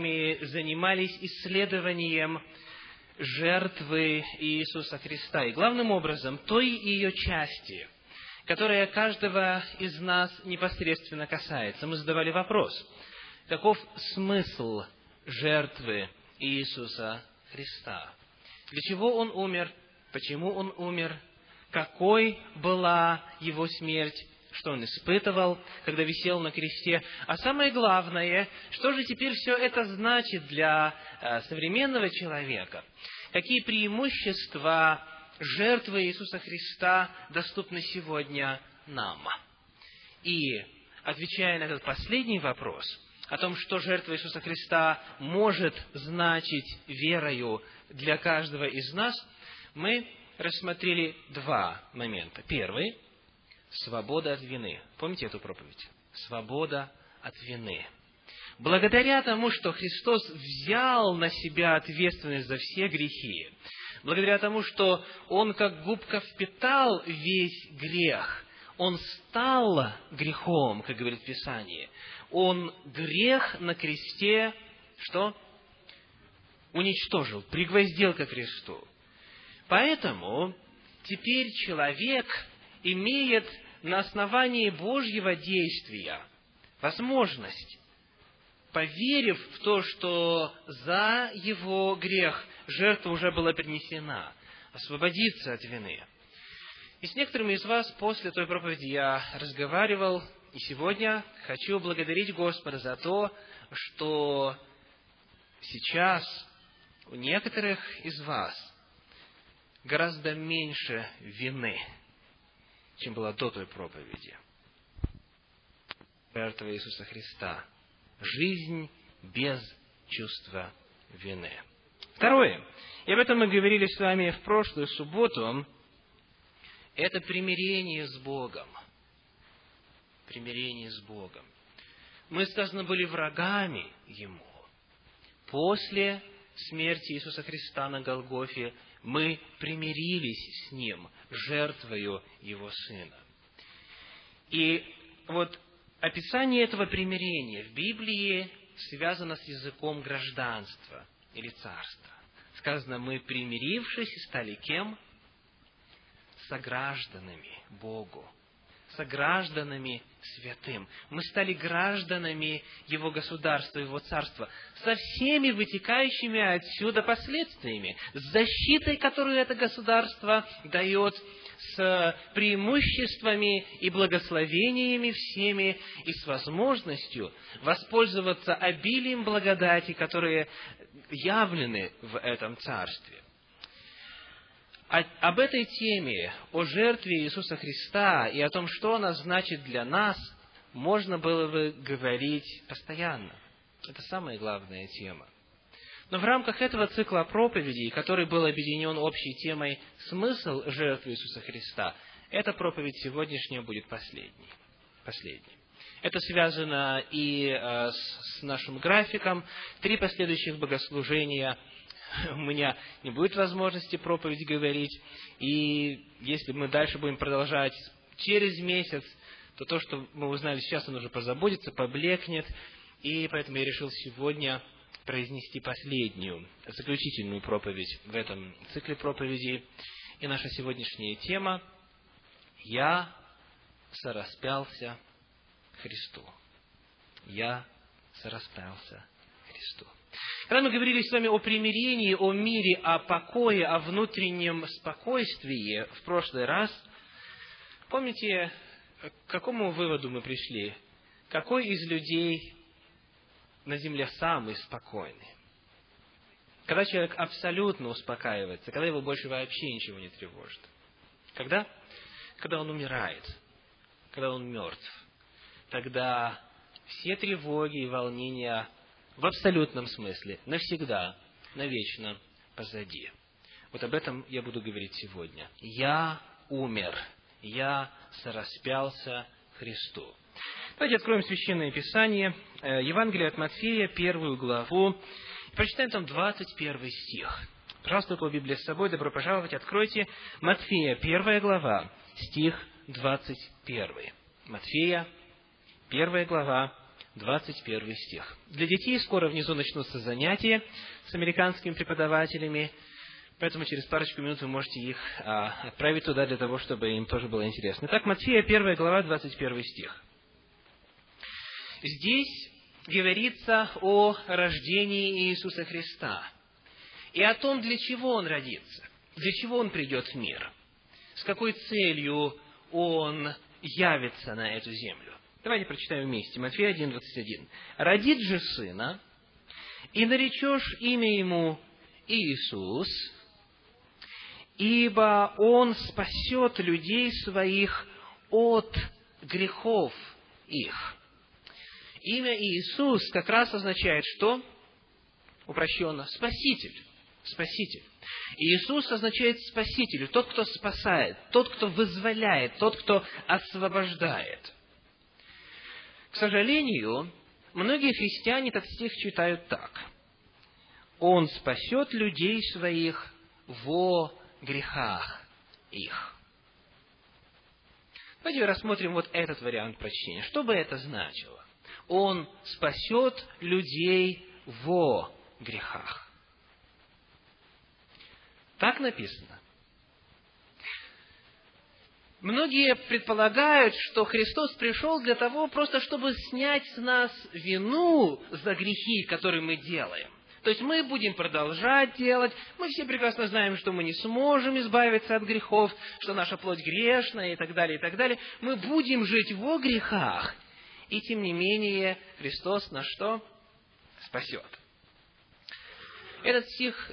мы занимались исследованием жертвы Иисуса Христа. И главным образом той ее части, которая каждого из нас непосредственно касается. Мы задавали вопрос, каков смысл жертвы Иисуса Христа? Для чего Он умер? Почему Он умер? Какой была Его смерть? Что он испытывал, когда висел на кресте. А самое главное, что же теперь все это значит для э, современного человека? Какие преимущества жертвы Иисуса Христа доступны сегодня нам? И, отвечая на этот последний вопрос, о том, что жертва Иисуса Христа может значить верою для каждого из нас, мы рассмотрели два момента. Первый – Свобода от вины. Помните эту проповедь? Свобода от вины. Благодаря тому, что Христос взял на себя ответственность за все грехи, благодаря тому, что Он как губка впитал весь грех, Он стал грехом, как говорит Писание. Он грех на кресте, что? Уничтожил, пригвоздил ко кресту. Поэтому теперь человек имеет на основании Божьего действия возможность, поверив в то, что за его грех жертва уже была принесена, освободиться от вины. И с некоторыми из вас после той проповеди я разговаривал, и сегодня хочу благодарить Господа за то, что сейчас у некоторых из вас гораздо меньше вины – чем было до той проповеди. Жертва Иисуса Христа. Жизнь без чувства вины. Второе, и об этом мы говорили с вами в прошлую субботу, это примирение с Богом. Примирение с Богом. Мы, сказано, были врагами Ему. После смерти Иисуса Христа на Голгофе мы примирились с Ним жертвою Его Сына. И вот описание этого примирения в Библии связано с языком гражданства или царства. Сказано, мы примирившись стали кем? Согражданами Богу согражданами святым. Мы стали гражданами Его государства, Его царства, со всеми вытекающими отсюда последствиями, с защитой, которую это государство дает, с преимуществами и благословениями всеми, и с возможностью воспользоваться обилием благодати, которые явлены в этом царстве об этой теме, о жертве Иисуса Христа и о том, что она значит для нас, можно было бы говорить постоянно. Это самая главная тема. Но в рамках этого цикла проповедей, который был объединен общей темой «Смысл жертвы Иисуса Христа», эта проповедь сегодняшняя будет последней. последней. Это связано и э, с нашим графиком. Три последующих богослужения – у меня не будет возможности проповедь говорить. И если мы дальше будем продолжать через месяц, то то, что мы узнали сейчас, оно уже позабудется, поблекнет. И поэтому я решил сегодня произнести последнюю, заключительную проповедь в этом цикле проповедей. И наша сегодняшняя тема «Я сораспялся Христу». «Я сораспялся Христу». Когда мы говорили с вами о примирении, о мире, о покое, о внутреннем спокойствии в прошлый раз, помните, к какому выводу мы пришли? Какой из людей на земле самый спокойный? Когда человек абсолютно успокаивается, когда его больше вообще ничего не тревожит. Когда? Когда он умирает, когда он мертв. Тогда все тревоги и волнения в абсолютном смысле, навсегда, навечно позади. Вот об этом я буду говорить сегодня. Я умер, я сораспялся Христу. Давайте откроем Священное Писание, э, Евангелие от Матфея, первую главу, и прочитаем там 21 стих. Пожалуйста, по Библии с собой, добро пожаловать, откройте Матфея, первая глава, стих 21. Матфея, первая глава, 21 стих. Для детей скоро внизу начнутся занятия с американскими преподавателями, поэтому через парочку минут вы можете их а, отправить туда для того, чтобы им тоже было интересно. Итак, Матфея, 1 глава, 21 стих. Здесь говорится о рождении Иисуса Христа и о том, для чего Он родится, для чего Он придет в мир, с какой целью Он явится на эту землю. Давайте прочитаем вместе. Матфея 1, 21. «Родит же сына, и наречешь имя ему Иисус, ибо он спасет людей своих от грехов их». Имя Иисус как раз означает что? Упрощенно. Спаситель. Спаситель. Иисус означает Спаситель, тот, кто спасает, тот, кто вызволяет, тот, кто освобождает. К сожалению, многие христиане этот стих читают так. Он спасет людей своих во грехах их. Давайте рассмотрим вот этот вариант прочтения. Что бы это значило? Он спасет людей во грехах. Так написано. Многие предполагают, что Христос пришел для того, просто чтобы снять с нас вину за грехи, которые мы делаем. То есть мы будем продолжать делать, мы все прекрасно знаем, что мы не сможем избавиться от грехов, что наша плоть грешная и так далее, и так далее. Мы будем жить во грехах, и тем не менее Христос на что? Спасет. Этот стих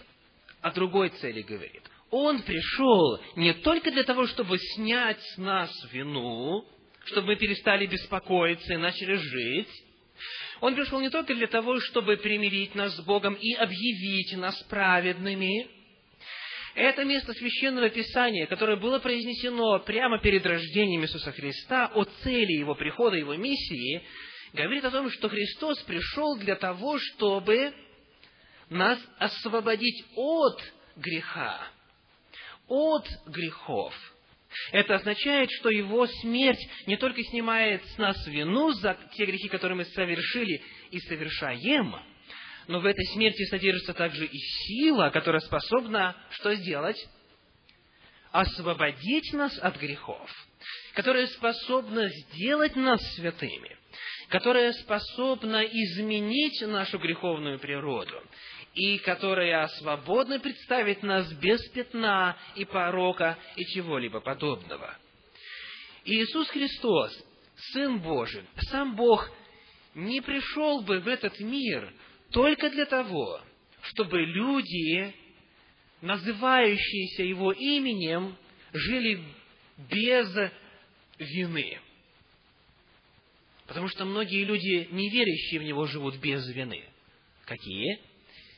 о другой цели говорит. Он пришел не только для того, чтобы снять с нас вину, чтобы мы перестали беспокоиться и начали жить. Он пришел не только для того, чтобы примирить нас с Богом и объявить нас праведными. Это место Священного Писания, которое было произнесено прямо перед рождением Иисуса Христа о цели Его прихода, Его миссии, говорит о том, что Христос пришел для того, чтобы нас освободить от греха, от грехов. Это означает, что Его смерть не только снимает с нас вину за те грехи, которые мы совершили и совершаем, но в этой смерти содержится также и сила, которая способна что сделать? Освободить нас от грехов, которая способна сделать нас святыми, которая способна изменить нашу греховную природу, и которая свободно представит нас без пятна и порока и чего-либо подобного. Иисус Христос, Сын Божий, сам Бог не пришел бы в этот мир только для того, чтобы люди, называющиеся Его именем, жили без вины. Потому что многие люди, не верящие в Него, живут без вины. Какие?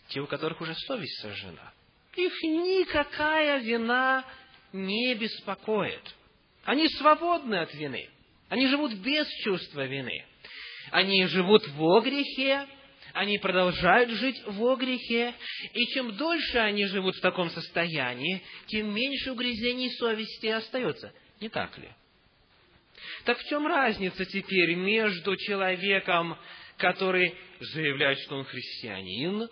Те, у которых уже совесть сожжена. Их никакая вина не беспокоит. Они свободны от вины. Они живут без чувства вины. Они живут во грехе, они продолжают жить во грехе, и чем дольше они живут в таком состоянии, тем меньше угрызений совести остается. Не так ли? Так в чем разница теперь между человеком, который заявляет, что он христианин,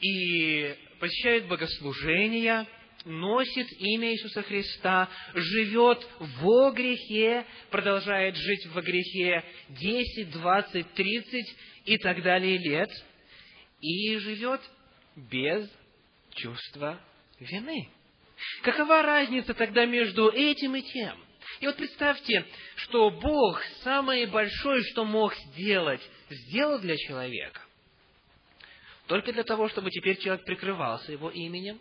и посещает богослужения, носит имя Иисуса Христа, живет во грехе, продолжает жить во грехе 10, 20, 30 и так далее лет, и живет без чувства вины. Какова разница тогда между этим и тем? И вот представьте, что Бог самое большое, что мог сделать, сделал для человека только для того, чтобы теперь человек прикрывался его именем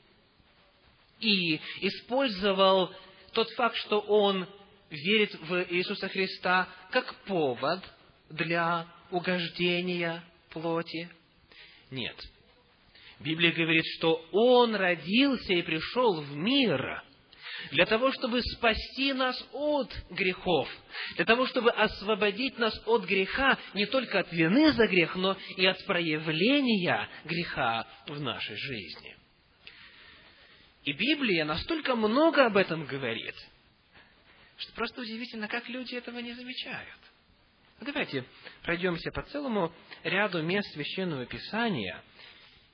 и использовал тот факт, что он верит в Иисуса Христа как повод для угождения плоти. Нет. Библия говорит, что Он родился и пришел в мир для того, чтобы спасти нас от грехов, для того, чтобы освободить нас от греха, не только от вины за грех, но и от проявления греха в нашей жизни. И Библия настолько много об этом говорит, что просто удивительно, как люди этого не замечают. Давайте пройдемся по целому ряду мест Священного Писания.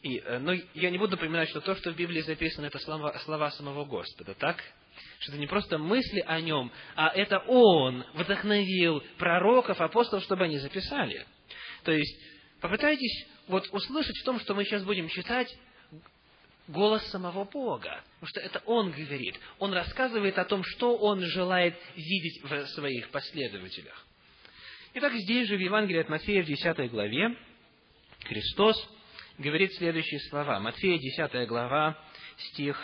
И, но я не буду напоминать, что то, что в Библии записано, это слова, слова самого Господа, так? Что это не просто мысли о нем, а это Он вдохновил пророков, апостолов, чтобы они записали. То есть, попытайтесь вот услышать в том, что мы сейчас будем читать, голос самого Бога. Потому что это Он говорит. Он рассказывает о том, что Он желает видеть в своих последователях. Итак, здесь же в Евангелии от Матфея в 10 главе Христос говорит следующие слова. Матфея 10 глава, стих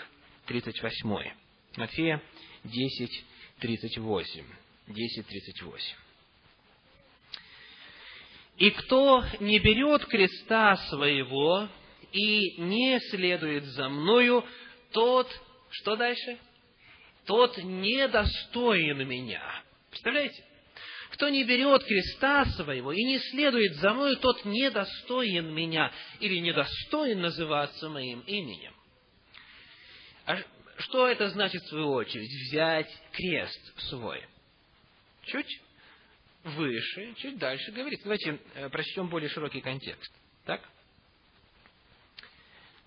38. Матфея 10, 38. 10, 38. «И кто не берет креста своего и не следует за мною, тот, что дальше? Тот недостоин меня». Представляете? Кто не берет креста своего и не следует за мною, тот недостоин меня или недостоин называться моим именем. А что это значит, в свою очередь, взять крест свой? Чуть выше, чуть дальше говорит. Давайте э, прочтем более широкий контекст. Так?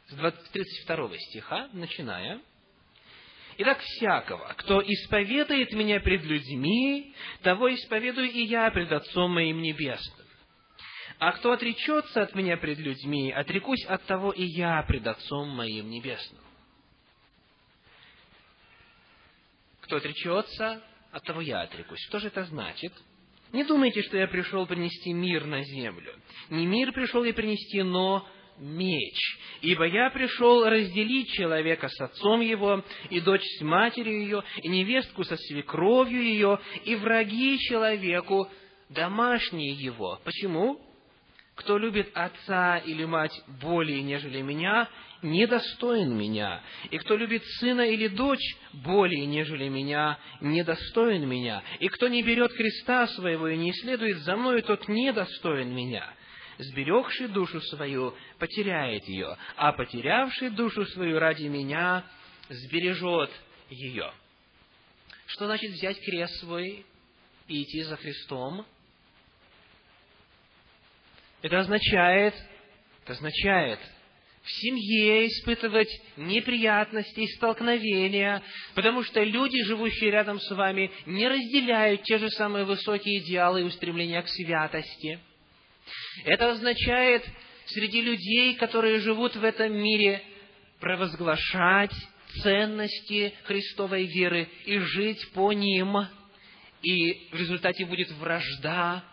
С 32 стиха, начиная. Итак, всякого, кто исповедует меня пред людьми, того исповедую и я пред Отцом моим Небесным. А кто отречется от меня пред людьми, отрекусь от того и я пред Отцом моим Небесным. Кто отречется, от того я отрекусь. Что же это значит? Не думайте, что я пришел принести мир на землю. Не мир пришел я принести, но меч. Ибо я пришел разделить человека с отцом его, и дочь с матерью ее, и невестку со свекровью ее, и враги человеку домашние его. Почему? Кто любит отца или мать более, нежели меня, недостоин меня. И кто любит сына или дочь более, нежели меня, недостоин меня. И кто не берет креста своего и не следует за мною, тот недостоин меня сберегший душу свою, потеряет ее, а потерявший душу свою ради меня, сбережет ее. Что значит взять крест свой и идти за Христом? Это означает, это означает в семье испытывать неприятности и столкновения, потому что люди, живущие рядом с вами, не разделяют те же самые высокие идеалы и устремления к святости – это означает среди людей, которые живут в этом мире, провозглашать ценности Христовой веры и жить по ним. И в результате будет вражда,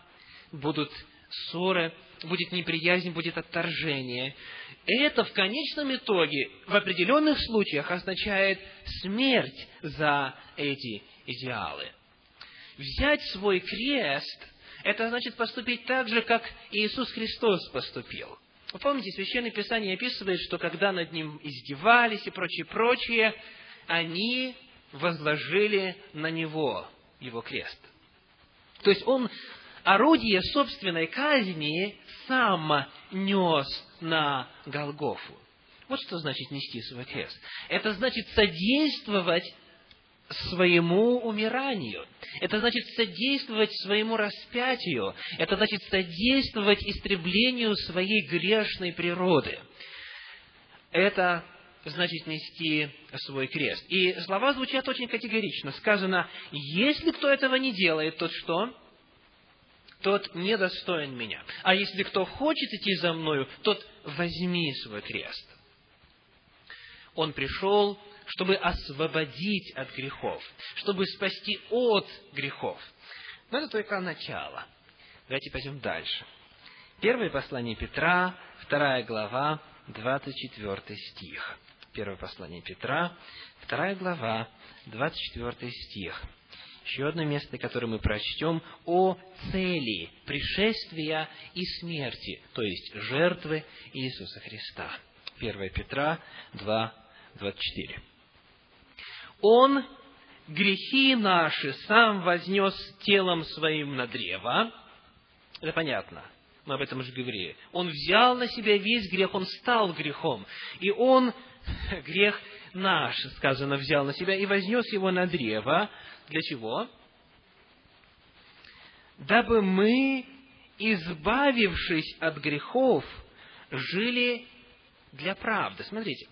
будут ссоры, будет неприязнь, будет отторжение. Это в конечном итоге, в определенных случаях, означает смерть за эти идеалы. Взять свой крест это значит поступить так же, как Иисус Христос поступил. Вы помните, Священное Писание описывает, что когда над Ним издевались и прочее, прочее, они возложили на Него Его крест. То есть Он орудие собственной казни сам нес на Голгофу. Вот что значит нести свой крест. Это значит содействовать своему умиранию. Это значит содействовать своему распятию. Это значит содействовать истреблению своей грешной природы. Это значит нести свой крест. И слова звучат очень категорично. Сказано, если кто этого не делает, тот что? Тот недостоин меня. А если кто хочет идти за мною, тот возьми свой крест. Он пришел чтобы освободить от грехов, чтобы спасти от грехов. Но это только начало. Давайте пойдем дальше. Первое послание Петра, вторая глава, 24 стих. Первое послание Петра, вторая глава, 24 стих. Еще одно место, которое мы прочтем, о цели пришествия и смерти, то есть жертвы Иисуса Христа. 1 Петра 2, 24. Он грехи наши сам вознес телом своим на древо. Это понятно. Мы об этом уже говорили. Он взял на себя весь грех, он стал грехом. И он грех наш, сказано, взял на себя и вознес его на древо. Для чего? дабы мы, избавившись от грехов, жили для правды. Смотрите,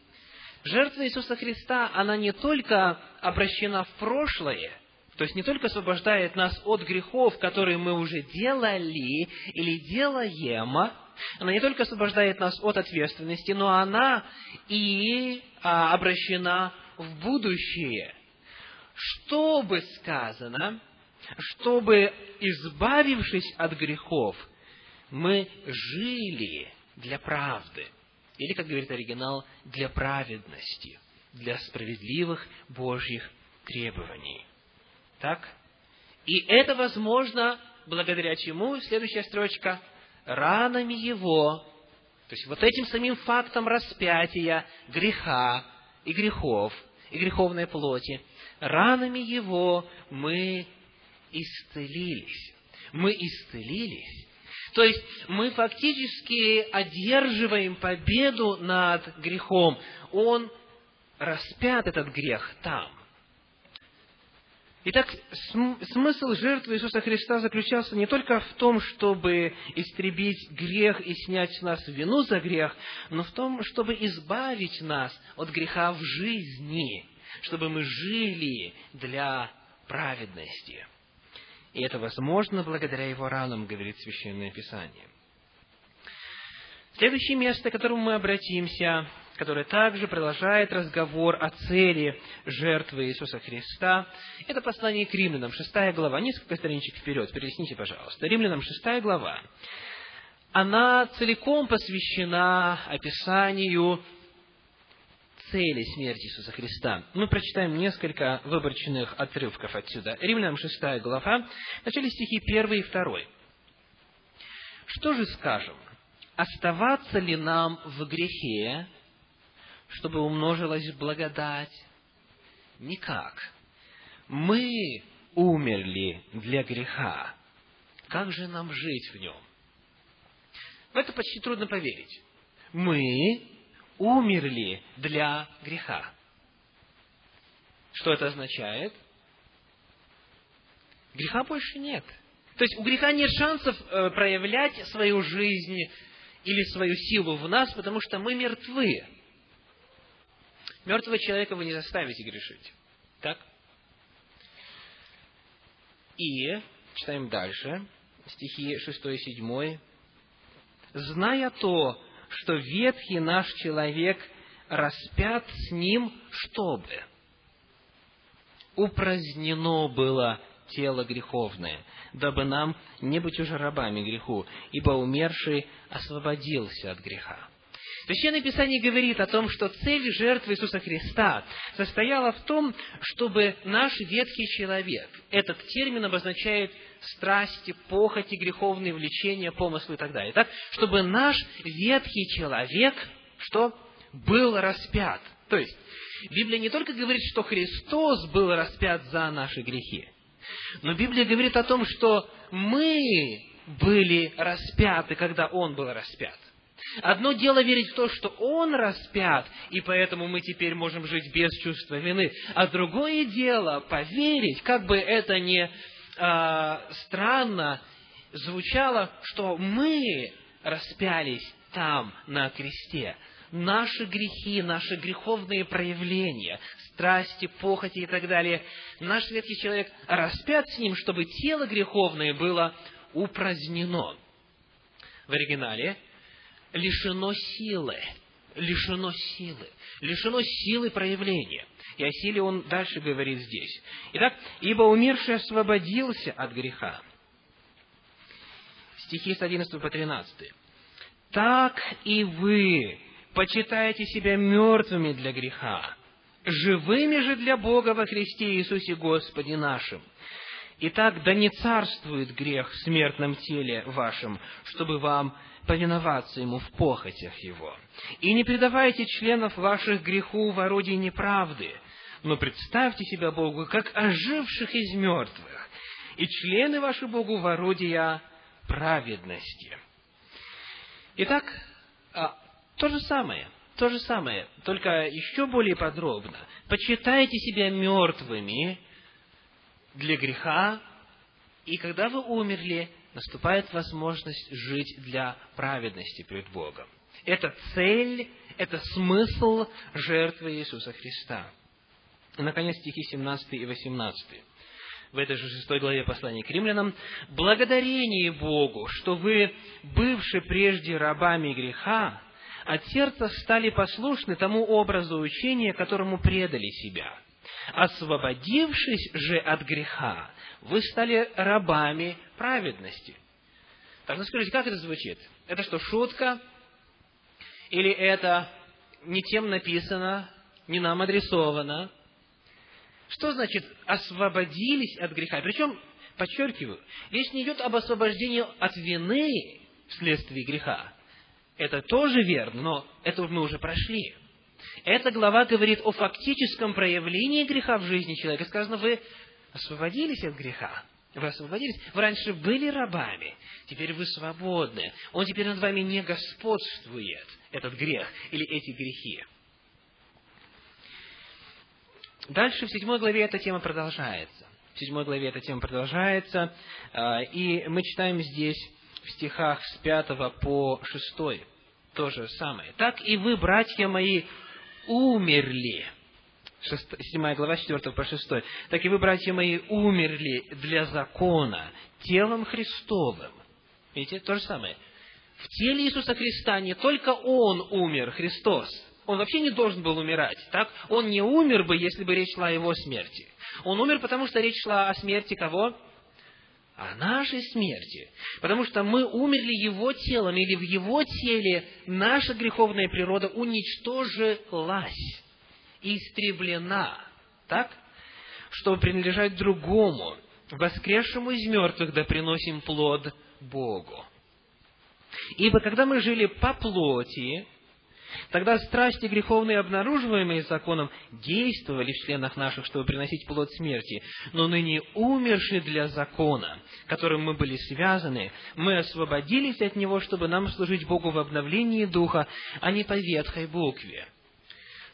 жертва Иисуса Христа, она не только обращена в прошлое, то есть не только освобождает нас от грехов, которые мы уже делали или делаем, она не только освобождает нас от ответственности, но она и а, обращена в будущее. Чтобы сказано, чтобы, избавившись от грехов, мы жили для правды. Или, как говорит оригинал, для праведности, для справедливых Божьих требований. Так? И это возможно благодаря чему? Следующая строчка. Ранами Его, то есть вот этим самим фактом распятия греха и грехов, и греховной плоти, ранами Его мы исцелились. Мы исцелились. То есть мы фактически одерживаем победу над грехом. Он распят, этот грех, там. Итак, смысл жертвы Иисуса Христа заключался не только в том, чтобы истребить грех и снять с нас вину за грех, но в том, чтобы избавить нас от греха в жизни, чтобы мы жили для праведности. И это возможно благодаря его ранам, говорит Священное Писание. Следующее место, к которому мы обратимся, которое также продолжает разговор о цели жертвы Иисуса Христа, это послание к римлянам, шестая глава. Несколько страничек вперед, перелистните, пожалуйста. Римлянам, шестая глава. Она целиком посвящена описанию цели смерти Иисуса Христа. Мы прочитаем несколько выборочных отрывков отсюда. Римлянам 6 глава, в начале стихи 1 и 2. Что же скажем? Оставаться ли нам в грехе, чтобы умножилась благодать? Никак. Мы умерли для греха. Как же нам жить в нем? В это почти трудно поверить. Мы умерли для греха. Что это означает? Греха больше нет. То есть у греха нет шансов э, проявлять свою жизнь или свою силу в нас, потому что мы мертвы. Мертвого человека вы не заставите грешить. Так? И, читаем дальше, стихи 6 и 7. «Зная то, что ветхий наш человек распят с ним, чтобы упразднено было тело греховное, дабы нам не быть уже рабами греху, ибо умерший освободился от греха. Священное Писание говорит о том, что цель жертвы Иисуса Христа состояла в том, чтобы наш ветхий человек, этот термин обозначает страсти, похоти, греховные влечения, помыслы и так далее. Так, чтобы наш ветхий человек, что был распят. То есть, Библия не только говорит, что Христос был распят за наши грехи, но Библия говорит о том, что мы были распяты, когда Он был распят. Одно дело верить в то, что Он распят, и поэтому мы теперь можем жить без чувства вины. А другое дело поверить, как бы это ни э, странно звучало, что мы распялись там, на кресте. Наши грехи, наши греховные проявления, страсти, похоти и так далее, наш ветхий человек распят с ним, чтобы тело греховное было упразднено. В оригинале лишено силы, лишено силы, лишено силы проявления. И о силе он дальше говорит здесь. Итак, ибо умерший освободился от греха. Стихи с 11 по 13. Так и вы почитаете себя мертвыми для греха, живыми же для Бога во Христе Иисусе Господе нашим. Итак, да не царствует грех в смертном теле вашем, чтобы вам повиноваться ему в похотях его. И не предавайте членов ваших греху в орудии неправды, но представьте себя Богу как оживших из мертвых, и члены ваши Богу в орудия праведности. Итак, а, то же самое, то же самое, только еще более подробно. Почитайте себя мертвыми для греха И когда вы умерли, наступает возможность жить для праведности перед Богом. Это цель, это смысл жертвы Иисуса Христа. И, наконец, стихи 17 и 18 в этой же шестой главе послания к римлянам, «Благодарение Богу, что вы, бывшие прежде рабами греха, от сердца стали послушны тому образу учения, которому предали себя. Освободившись же от греха, вы стали рабами праведности». Так, ну скажите, как это звучит? Это что, шутка? Или это не тем написано, не нам адресовано? Что значит освободились от греха? Причем, подчеркиваю, речь не идет об освобождении от вины вследствие греха. Это тоже верно, но это мы уже прошли. Эта глава говорит о фактическом проявлении греха в жизни человека. Сказано, вы освободились от греха. Вы освободились. Вы раньше были рабами, теперь вы свободны. Он теперь над вами не господствует, этот грех или эти грехи. Дальше в седьмой главе эта тема продолжается. В седьмой главе эта тема продолжается, а, и мы читаем здесь в стихах с пятого по шестой то же самое. «Так и вы, братья мои, умерли». Седьмая глава, с 4 по 6. «Так и вы, братья мои, умерли для закона телом Христовым». Видите, то же самое. В теле Иисуса Христа не только Он умер, Христос – он вообще не должен был умирать, так? Он не умер бы, если бы речь шла о его смерти. Он умер, потому что речь шла о смерти кого? О нашей смерти. Потому что мы умерли его телом, или в его теле наша греховная природа уничтожилась, истреблена. Так? Чтобы принадлежать другому, воскресшему из мертвых, да приносим плод Богу. Ибо когда мы жили по плоти, Тогда страсти греховные, обнаруживаемые законом, действовали в членах наших, чтобы приносить плод смерти. Но ныне умершие для закона, которым мы были связаны, мы освободились от него, чтобы нам служить Богу в обновлении духа, а не по ветхой букве.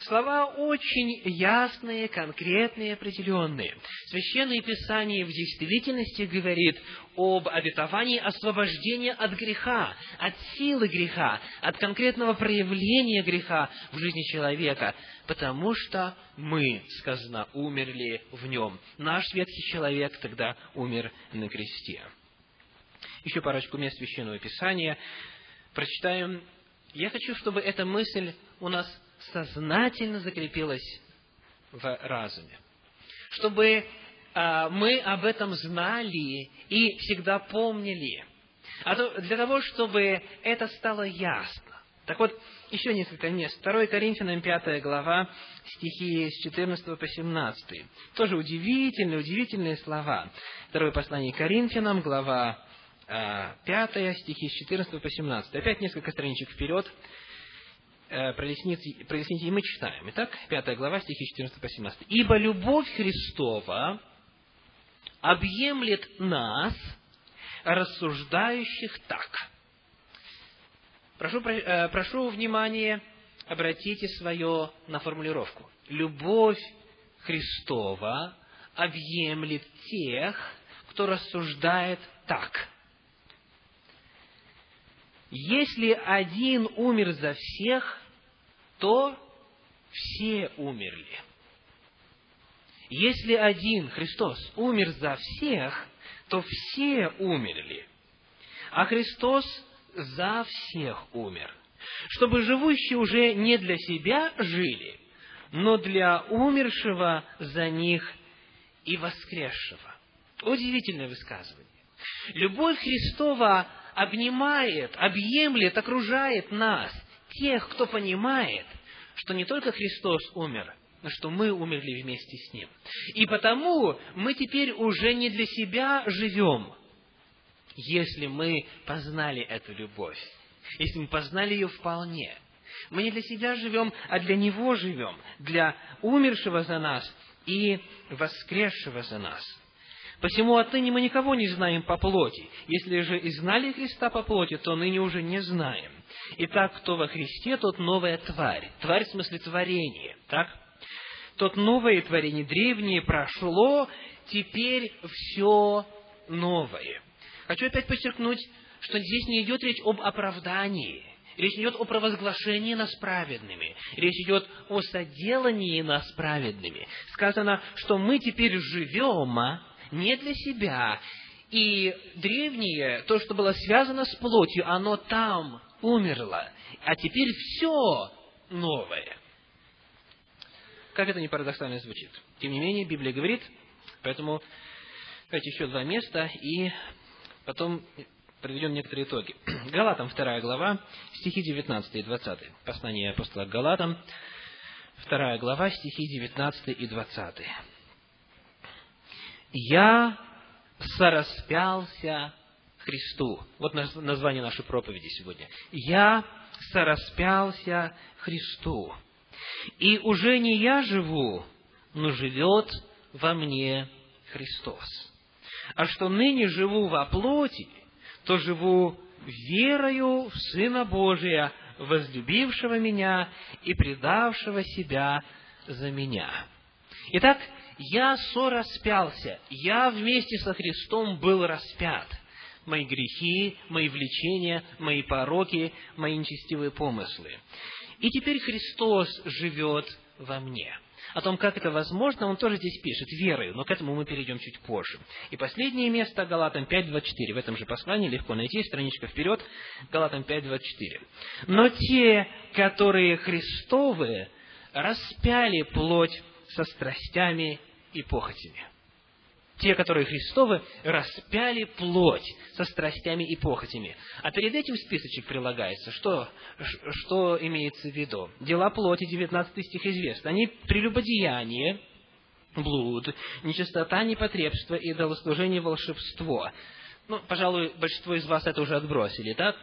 Слова очень ясные, конкретные, определенные. Священное Писание в действительности говорит об обетовании освобождения от греха, от силы греха, от конкретного проявления греха в жизни человека, потому что мы, сказано, умерли в нем. Наш ветхий человек тогда умер на кресте. Еще парочку мест Священного Писания. Прочитаем. Я хочу, чтобы эта мысль у нас сознательно закрепилось в разуме. Чтобы а, мы об этом знали и всегда помнили. А то, для того, чтобы это стало ясно. Так вот, еще несколько мест. 2 Коринфянам 5 глава, стихи с 14 по 17. Тоже удивительные, удивительные слова. Второе послание Коринфянам, глава 5, а, стихи с 14 по 17. Опять несколько страничек вперед. Э, проясните, проясните, и мы читаем. Итак, пятая глава, стихи 14 по 17. «Ибо любовь Христова объемлет нас, рассуждающих так». Прошу, э, прошу внимания, обратите свое на формулировку. «Любовь Христова объемлет тех, кто рассуждает так». Если один умер за всех, то все умерли. Если один, Христос, умер за всех, то все умерли. А Христос за всех умер. Чтобы живущие уже не для себя жили, но для умершего за них и воскресшего. Удивительное высказывание. Любовь Христова обнимает, объемлет, окружает нас, тех, кто понимает, что не только Христос умер, но что мы умерли вместе с Ним. И потому мы теперь уже не для себя живем, если мы познали эту любовь, если мы познали ее вполне. Мы не для себя живем, а для Него живем, для умершего за нас и воскресшего за нас. Посему отныне мы никого не знаем по плоти. Если же и знали Христа по плоти, то ныне уже не знаем. Итак, кто во Христе, тот новая тварь. Тварь в смысле творение. Так? Тот новое творение, древнее прошло, теперь все новое. Хочу опять подчеркнуть, что здесь не идет речь об оправдании. Речь идет о провозглашении нас праведными. Речь идет о соделании нас праведными. Сказано, что мы теперь живем а, не для себя. И древнее, то, что было связано с плотью, оно там умерло. А теперь все новое. Как это не парадоксально звучит. Тем не менее, Библия говорит, поэтому давайте еще два места, и потом подведем некоторые итоги. Галатам, вторая глава, стихи 19 и 20. Послание апостола к Галатам, вторая глава, стихи 19 и 20. «Я сораспялся Христу». Вот название нашей проповеди сегодня. «Я сораспялся Христу, и уже не я живу, но живет во мне Христос. А что ныне живу во плоти, то живу верою в Сына Божия, возлюбившего меня и предавшего себя за меня. Итак, я сораспялся, я вместе со Христом был распят. Мои грехи, мои влечения, мои пороки, мои нечестивые помыслы. И теперь Христос живет во мне. О том, как это возможно, он тоже здесь пишет, верою, но к этому мы перейдем чуть позже. И последнее место, Галатам 5.24, в этом же послании, легко найти, страничка вперед, Галатам 5.24. «Но те, которые Христовы, распяли плоть со страстями и похотями» те, которые Христовы, распяли плоть со страстями и похотями. А перед этим списочек прилагается. Что, что имеется в виду? Дела плоти, 19 стих известно. Они прелюбодеяние, блуд, нечистота, непотребство, идолослужение, волшебство. Ну, пожалуй, большинство из вас это уже отбросили, так?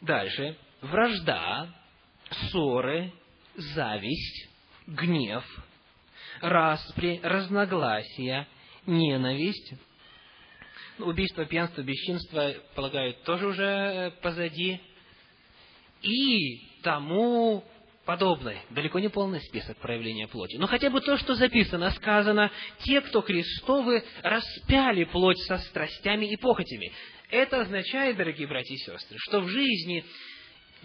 Дальше. Вражда, ссоры, зависть, гнев, распри, разногласия, ненависть. Убийство, пьянство, бесчинство, полагаю, тоже уже э, позади. И тому подобное. Далеко не полный список проявления плоти. Но хотя бы то, что записано, сказано, те, кто Христовы, распяли плоть со страстями и похотями. Это означает, дорогие братья и сестры, что в жизни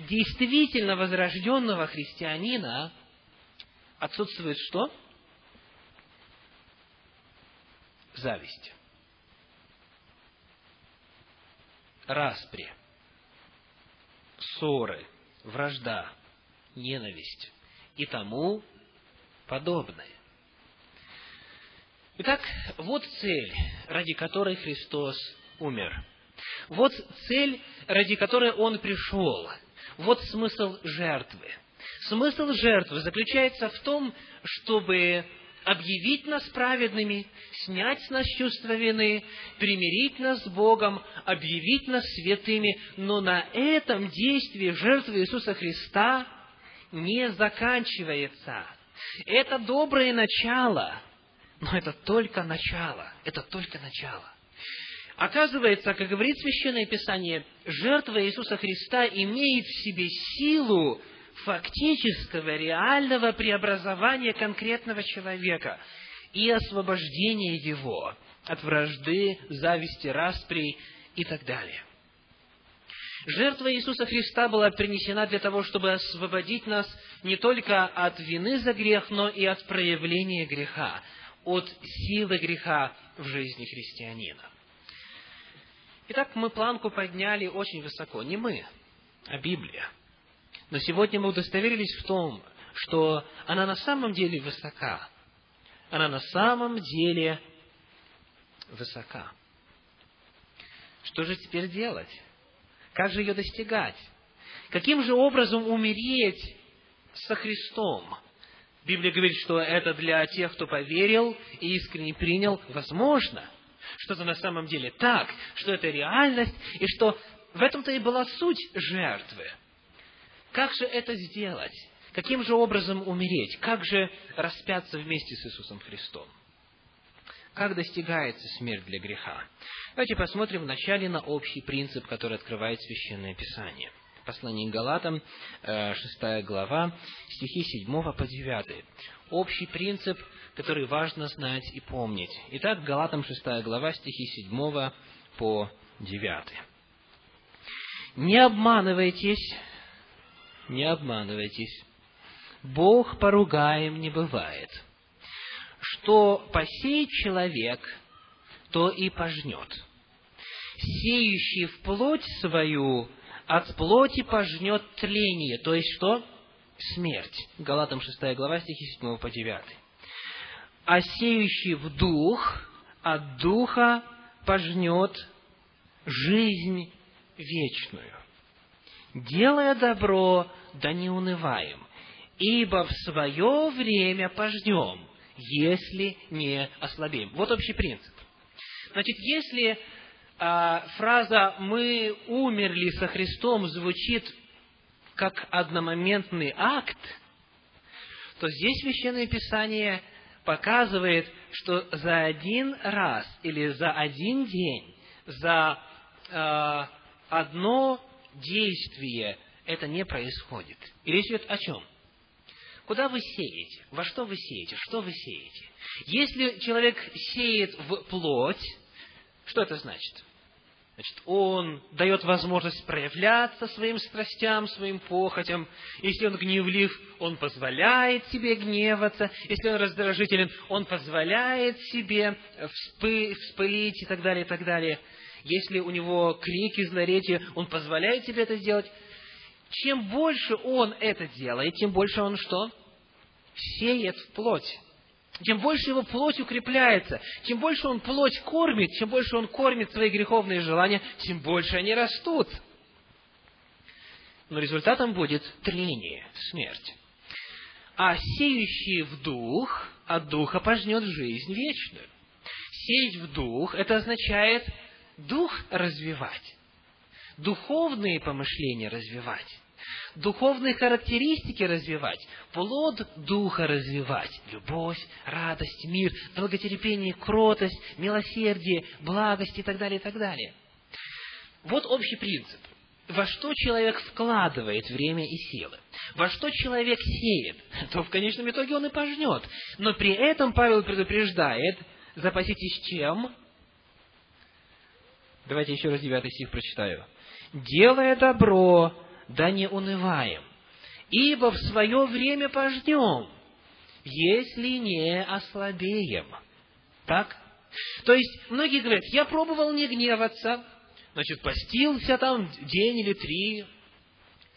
действительно возрожденного христианина отсутствует что? Зависть, распри, ссоры, вражда, ненависть и тому подобное. Итак, вот цель, ради которой Христос умер. Вот цель, ради которой Он пришел. Вот смысл жертвы. Смысл жертвы заключается в том, чтобы объявить нас праведными, снять с нас чувство вины, примирить нас с Богом, объявить нас святыми. Но на этом действие жертвы Иисуса Христа не заканчивается. Это доброе начало, но это только начало. Это только начало. Оказывается, как говорит Священное Писание, жертва Иисуса Христа имеет в себе силу фактического, реального преобразования конкретного человека и освобождения его от вражды, зависти, распри и так далее. Жертва Иисуса Христа была принесена для того, чтобы освободить нас не только от вины за грех, но и от проявления греха, от силы греха в жизни христианина. Итак, мы планку подняли очень высоко. Не мы, а Библия. Но сегодня мы удостоверились в том, что она на самом деле высока. Она на самом деле высока. Что же теперь делать? Как же ее достигать? Каким же образом умереть со Христом? Библия говорит, что это для тех, кто поверил и искренне принял, возможно, что это на самом деле так, что это реальность, и что в этом-то и была суть жертвы – как же это сделать? Каким же образом умереть? Как же распяться вместе с Иисусом Христом? Как достигается смерть для греха? Давайте посмотрим вначале на общий принцип, который открывает Священное Писание. Послание к Галатам, 6 э, глава, стихи 7 по 9. Общий принцип, который важно знать и помнить. Итак, Галатам 6 глава, стихи 7 по 9. «Не обманывайтесь, не обманывайтесь, Бог поругаем не бывает. Что посеет человек, то и пожнет. Сеющий в плоть свою от плоти пожнет тление, то есть что? Смерть. Галатам 6 глава, стихи 7 по 9. А сеющий в дух от духа пожнет жизнь вечную. Делая добро, да не унываем, ибо в свое время пожнем, если не ослабеем. Вот общий принцип. Значит, если а, фраза «мы умерли со Христом» звучит как одномоментный акт, то здесь Священное Писание показывает, что за один раз или за один день, за э, одно действие это не происходит. И речь идет о чем? Куда вы сеете? Во что вы сеете? Что вы сеете? Если человек сеет в плоть, что это значит? Значит, он дает возможность проявляться своим страстям, своим похотям. Если он гневлив, он позволяет себе гневаться. Если он раздражителен, он позволяет себе вспы, вспылить и так далее, и так далее. Если у него крики, злоречия, он позволяет себе это сделать. Чем больше он это делает, тем больше он что? Сеет в плоть. Чем больше его плоть укрепляется, чем больше он плоть кормит, чем больше он кормит свои греховные желания, тем больше они растут. Но результатом будет тление, смерть. А сеющий в дух от духа пожнет жизнь вечную. Сеять в дух – это означает дух развивать духовные помышления развивать, духовные характеристики развивать, плод духа развивать, любовь, радость, мир, долготерпение, кротость, милосердие, благость и так далее, и так далее. Вот общий принцип. Во что человек вкладывает время и силы, во что человек сеет, то в конечном итоге он и пожнет. Но при этом Павел предупреждает, запаситесь чем? Давайте еще раз девятый стих прочитаю делая добро, да не унываем, ибо в свое время пожнем, если не ослабеем. Так? То есть, многие говорят, я пробовал не гневаться, значит, постился там день или три,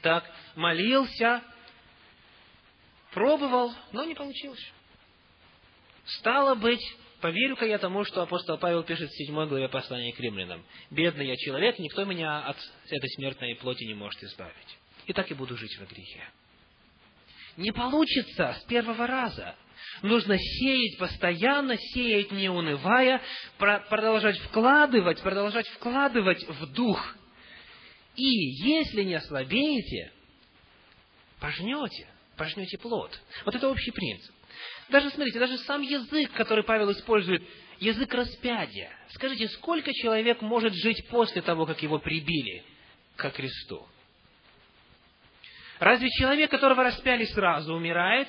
так, молился, пробовал, но не получилось. Стало быть, Поверю-ка я тому, что апостол Павел пишет в 7 главе послания к римлянам. «Бедный я человек, никто меня от этой смертной плоти не может избавить. И так и буду жить во грехе». Не получится с первого раза. Нужно сеять постоянно, сеять не унывая, продолжать вкладывать, продолжать вкладывать в дух. И если не ослабеете, пожнете, пожнете плод. Вот это общий принцип. Даже, смотрите, даже сам язык, который Павел использует, язык распятия. Скажите, сколько человек может жить после того, как его прибили ко кресту? Разве человек, которого распяли сразу, умирает?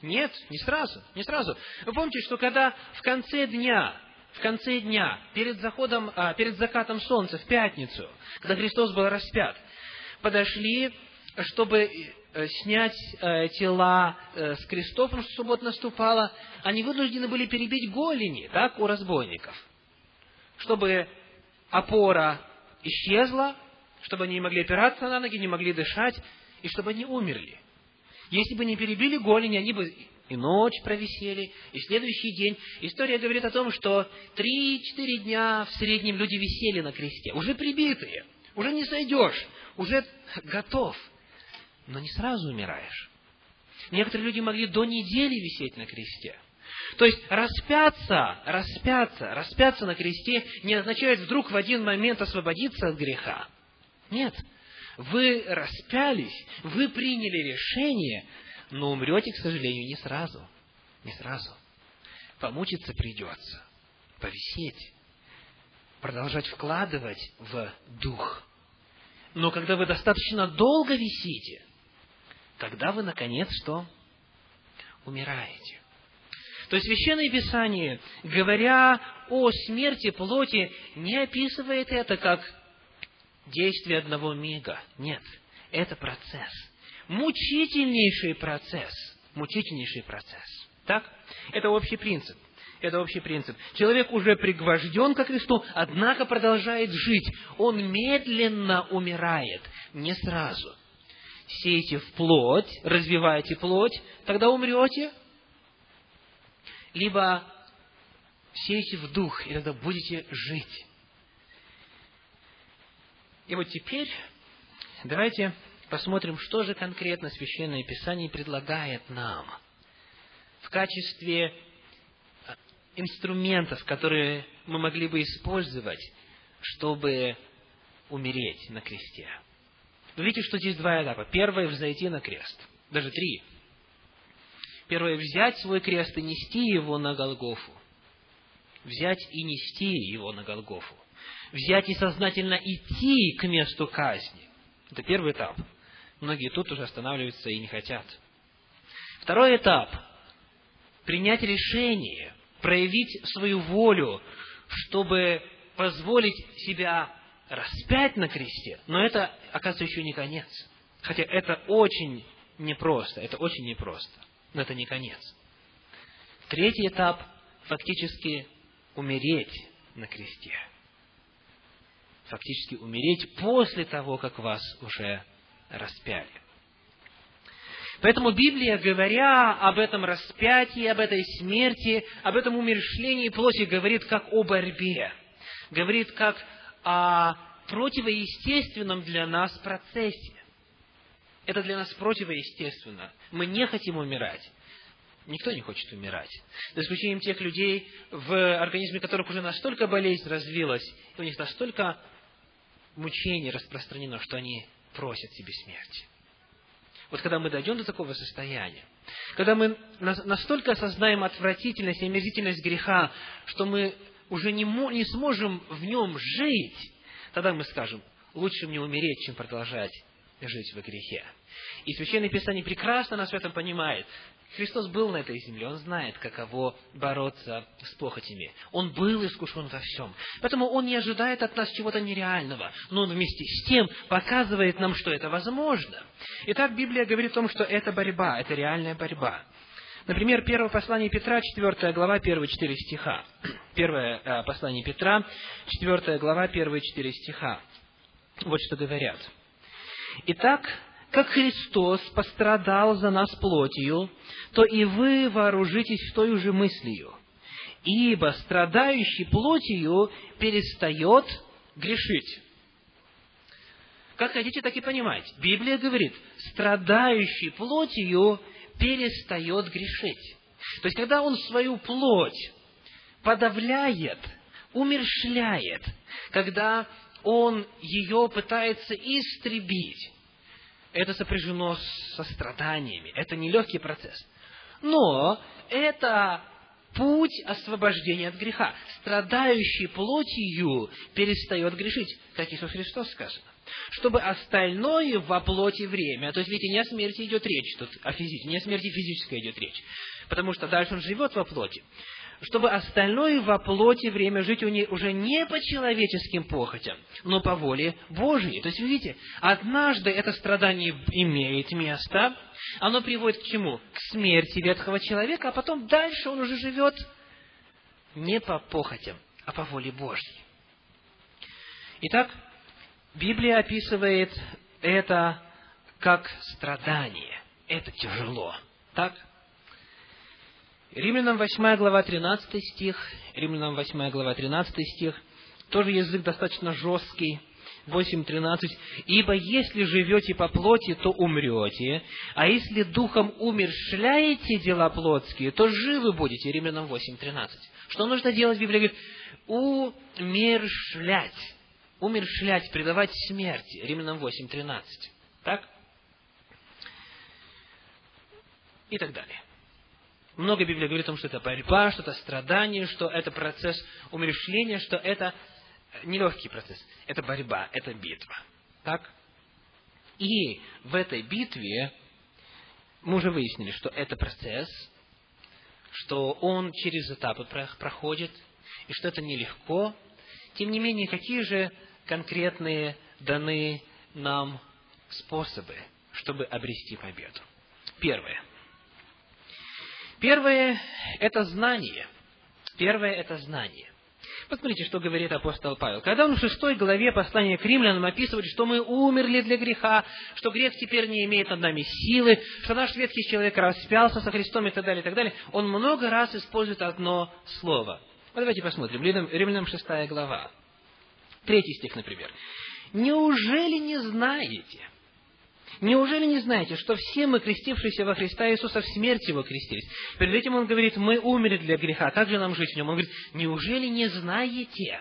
Нет, не сразу, не сразу. Вы помните, что когда в конце дня, в конце дня, перед заходом, а, перед закатом солнца, в пятницу, когда Христос был распят, подошли, чтобы снять э, тела э, с крестов, потому что суббота наступала, они вынуждены были перебить голени, так, у разбойников, чтобы опора исчезла, чтобы они не могли опираться на ноги, не могли дышать, и чтобы они умерли. Если бы не перебили голени, они бы и ночь провисели, и следующий день. История говорит о том, что три-четыре дня в среднем люди висели на кресте, уже прибитые, уже не сойдешь, уже готов – но не сразу умираешь. Некоторые люди могли до недели висеть на кресте. То есть распяться, распяться, распяться на кресте не означает вдруг в один момент освободиться от греха. Нет. Вы распялись, вы приняли решение, но умрете, к сожалению, не сразу. Не сразу. Помучиться придется, повисеть, продолжать вкладывать в дух Но когда вы достаточно долго висите, тогда вы, наконец, что? Умираете. То есть Священное Писание, говоря о смерти плоти, не описывает это как действие одного мига. Нет, это процесс. Мучительнейший процесс. Мучительнейший процесс. Так? Это общий принцип. Это общий принцип. Человек уже пригвожден ко Христу, однако продолжает жить. Он медленно умирает, не сразу. Сейте в плоть, развивайте плоть, тогда умрете. Либо сейте в дух, и тогда будете жить. И вот теперь давайте посмотрим, что же конкретно Священное Писание предлагает нам в качестве инструментов, которые мы могли бы использовать, чтобы умереть на кресте. Вы видите, что здесь два этапа. Первое – взойти на крест. Даже три. Первое – взять свой крест и нести его на Голгофу. Взять и нести его на Голгофу. Взять и сознательно идти к месту казни. Это первый этап. Многие тут уже останавливаются и не хотят. Второй этап – принять решение проявить свою волю, чтобы позволить себя распять на кресте, но это, оказывается, еще не конец. Хотя это очень непросто, это очень непросто, но это не конец. Третий этап – фактически умереть на кресте. Фактически умереть после того, как вас уже распяли. Поэтому Библия, говоря об этом распятии, об этой смерти, об этом умершлении плоти, говорит как о борьбе, говорит как о противоестественном для нас процессе. Это для нас противоестественно. Мы не хотим умирать. Никто не хочет умирать. За исключением тех людей, в организме которых уже настолько болезнь развилась, и у них настолько мучение распространено, что они просят себе смерти. Вот когда мы дойдем до такого состояния, когда мы настолько осознаем отвратительность и омерзительность греха, что мы уже не, не сможем в нем жить, тогда мы скажем, лучше мне умереть, чем продолжать жить в грехе. И Священное Писание прекрасно нас в этом понимает. Христос был на этой земле, Он знает, каково бороться с похотями. Он был искушен во всем. Поэтому Он не ожидает от нас чего-то нереального, но Он вместе с тем показывает нам, что это возможно. Итак, Библия говорит о том, что это борьба, это реальная борьба. Например, первое послание Петра, 4 глава, первые четыре стиха. Первое э, послание Петра, 4 глава, первые четыре стиха. Вот что говорят. Итак, как Христос пострадал за нас плотью, то и вы вооружитесь той же мыслью. Ибо страдающий плотью перестает грешить. Как хотите, так и понимать. Библия говорит, страдающий плотью перестает грешить. То есть, когда он свою плоть подавляет, умершляет, когда он ее пытается истребить, это сопряжено со страданиями. Это нелегкий процесс. Но это путь освобождения от греха. Страдающий плотью перестает грешить, как Иисус Христос сказано. Чтобы остальное во плоти время, то есть, видите, не о смерти идет речь тут, о физике, не о смерти физической идет речь, потому что дальше он живет во плоти чтобы остальное во плоти время жить уже не по человеческим похотям, но по воле Божьей. То есть, видите, однажды это страдание имеет место, оно приводит к чему? К смерти ветхого человека, а потом дальше он уже живет не по похотям, а по воле Божьей. Итак, Библия описывает это как страдание. Это тяжело. Так? Римлянам 8 глава 13 стих, Римлянам 8 глава 13 стих, тоже язык достаточно жесткий, 8.13. «Ибо если живете по плоти, то умрете, а если духом умершляете дела плотские, то живы будете». Римлянам 8.13. Что нужно делать? Библия говорит, умершлять. Умершлять, предавать смерти. Римлянам 8.13. Так? И так далее. Много Библия говорит о том, что это борьба, что это страдание, что это процесс умерщвления, что это нелегкий процесс. Это борьба, это битва. Так? И в этой битве мы уже выяснили, что это процесс, что он через этапы проходит, и что это нелегко. Тем не менее, какие же конкретные даны нам способы, чтобы обрести победу? Первое. Первое – это знание. Первое – это знание. Посмотрите, что говорит апостол Павел. Когда он в шестой главе послания к римлянам описывает, что мы умерли для греха, что грех теперь не имеет над нами силы, что наш ветхий человек распялся со Христом и так далее, и так далее, он много раз использует одно слово. Вот давайте посмотрим. Римлянам шестая глава. Третий стих, например. «Неужели не знаете, Неужели не знаете, что все мы, крестившиеся во Христа Иисуса, в смерть Его крестились? Перед этим Он говорит, мы умерли для греха, как же нам жить в нем? Он говорит, неужели не знаете?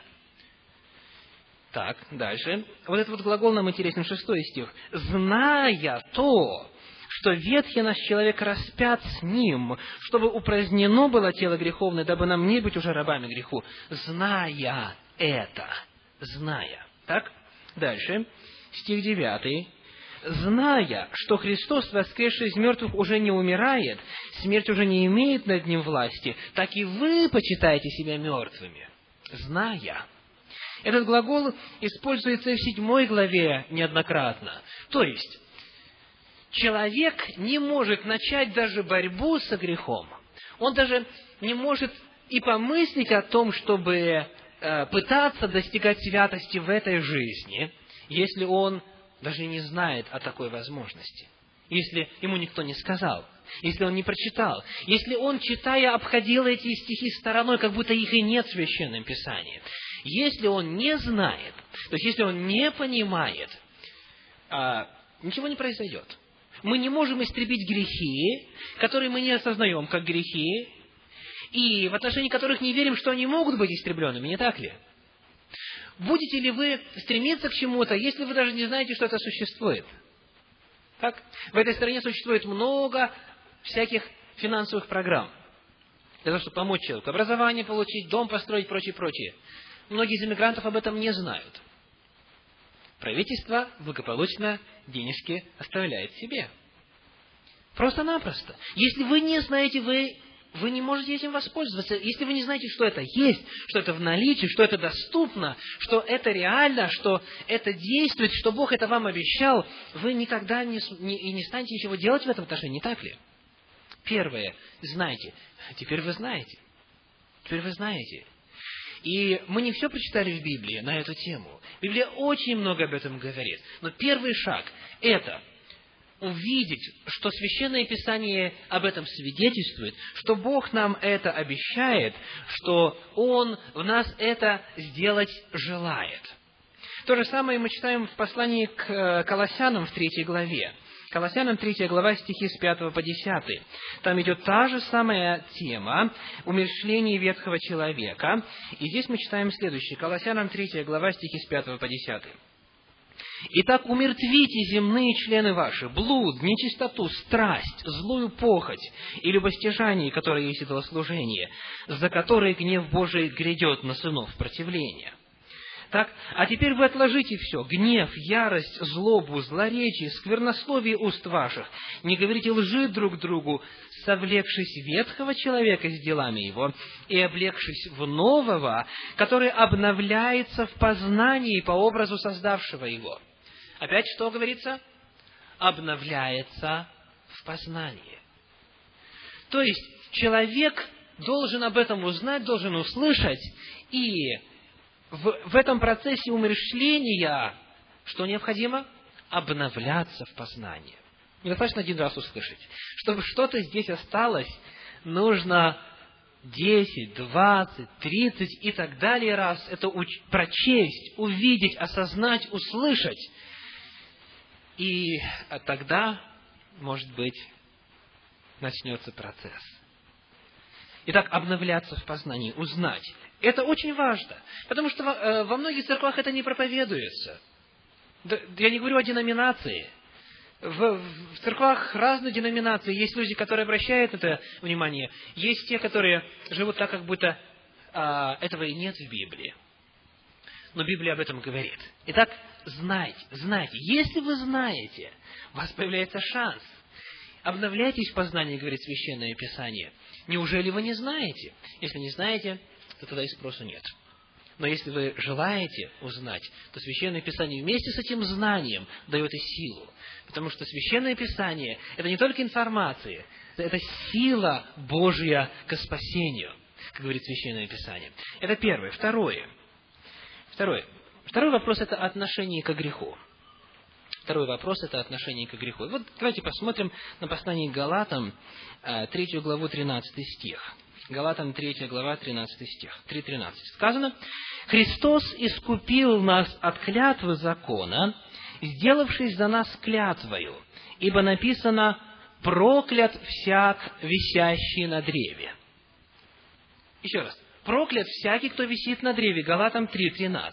Так, дальше. Вот этот вот глагол нам интересен, шестой стих. «Зная то, что ветхий наш человек распят с ним, чтобы упразднено было тело греховное, дабы нам не быть уже рабами греху». Зная это. Зная. Так? Дальше. Стих девятый зная, что Христос, воскресший из мертвых, уже не умирает, смерть уже не имеет над ним власти, так и вы почитаете себя мертвыми, зная. Этот глагол используется в седьмой главе неоднократно. То есть, человек не может начать даже борьбу со грехом. Он даже не может и помыслить о том, чтобы пытаться достигать святости в этой жизни, если он даже не знает о такой возможности. Если ему никто не сказал, если он не прочитал, если он, читая, обходил эти стихи стороной, как будто их и нет в Священном Писании, если он не знает, то есть если он не понимает, а, ничего не произойдет. Мы не можем истребить грехи, которые мы не осознаем как грехи, и в отношении которых не верим, что они могут быть истребленными, не так ли? Будете ли вы стремиться к чему-то, если вы даже не знаете, что это существует? Так? В этой стране существует много всяких финансовых программ для того, чтобы помочь человеку образование получить, дом построить, прочее, прочее. Многие из иммигрантов об этом не знают. Правительство благополучно денежки оставляет себе. Просто-напросто. Если вы не знаете, вы вы не можете этим воспользоваться. Если вы не знаете, что это есть, что это в наличии, что это доступно, что это реально, что это действует, что Бог это вам обещал, вы никогда не, не, и не станете ничего делать в этом отношении, не так ли? Первое, знайте. Теперь вы знаете. Теперь вы знаете. И мы не все прочитали в Библии на эту тему. Библия очень много об этом говорит. Но первый шаг – это увидеть, что Священное Писание об этом свидетельствует, что Бог нам это обещает, что Он в нас это сделать желает. То же самое мы читаем в послании к э, Колоссянам в третьей главе. Колоссянам 3 глава, стихи с 5 по 10. Там идет та же самая тема умершления ветхого человека. И здесь мы читаем следующее. Колоссянам 3 глава, стихи с 5 по 10. Итак, умертвите земные члены ваши, блуд, нечистоту, страсть, злую похоть и любостяжание, которое есть идолослужение, за которое гнев Божий грядет на сынов противления. Так, а теперь вы отложите все, гнев, ярость, злобу, злоречие, сквернословие уст ваших. Не говорите лжи друг другу, совлекшись ветхого человека с делами его и облегшись в нового, который обновляется в познании по образу создавшего его. Опять что говорится? Обновляется в познании. То есть, человек должен об этом узнать, должен услышать, и в, в этом процессе умершления что необходимо? Обновляться в познании. Недостаточно один раз услышать. Чтобы что-то здесь осталось, нужно 10, 20, 30 и так далее раз это уч- прочесть, увидеть, осознать, услышать. И тогда, может быть, начнется процесс. Итак, обновляться в познании, узнать. Это очень важно, потому что э, во многих церквах это не проповедуется. Я не говорю о деноминации. В, в церквах разные деноминации. Есть люди, которые обращают это внимание. Есть те, которые живут так, как будто а, этого и нет в Библии. Но Библия об этом говорит. Итак, знайте, знайте. Если вы знаете, у вас появляется шанс. Обновляйтесь в познании, говорит Священное Писание. Неужели вы не знаете? Если не знаете, то тогда и спросу нет. Но если вы желаете узнать, то Священное Писание вместе с этим знанием дает и силу. Потому что Священное Писание – это не только информация, это сила Божья к спасению, как говорит Священное Писание. Это первое. Второе. Второе. Второй вопрос – это отношение к греху. Второй вопрос – это отношение к греху. вот давайте посмотрим на послание Галатам, 3 э, главу, 13 стих. Галатам 3 глава, 13 стих. 3.13. Сказано, «Христос искупил нас от клятвы закона, сделавшись за нас клятвою, ибо написано, проклят всяк, висящий на древе». Еще раз. Проклят всякий, кто висит на древе. Галатам 3.13.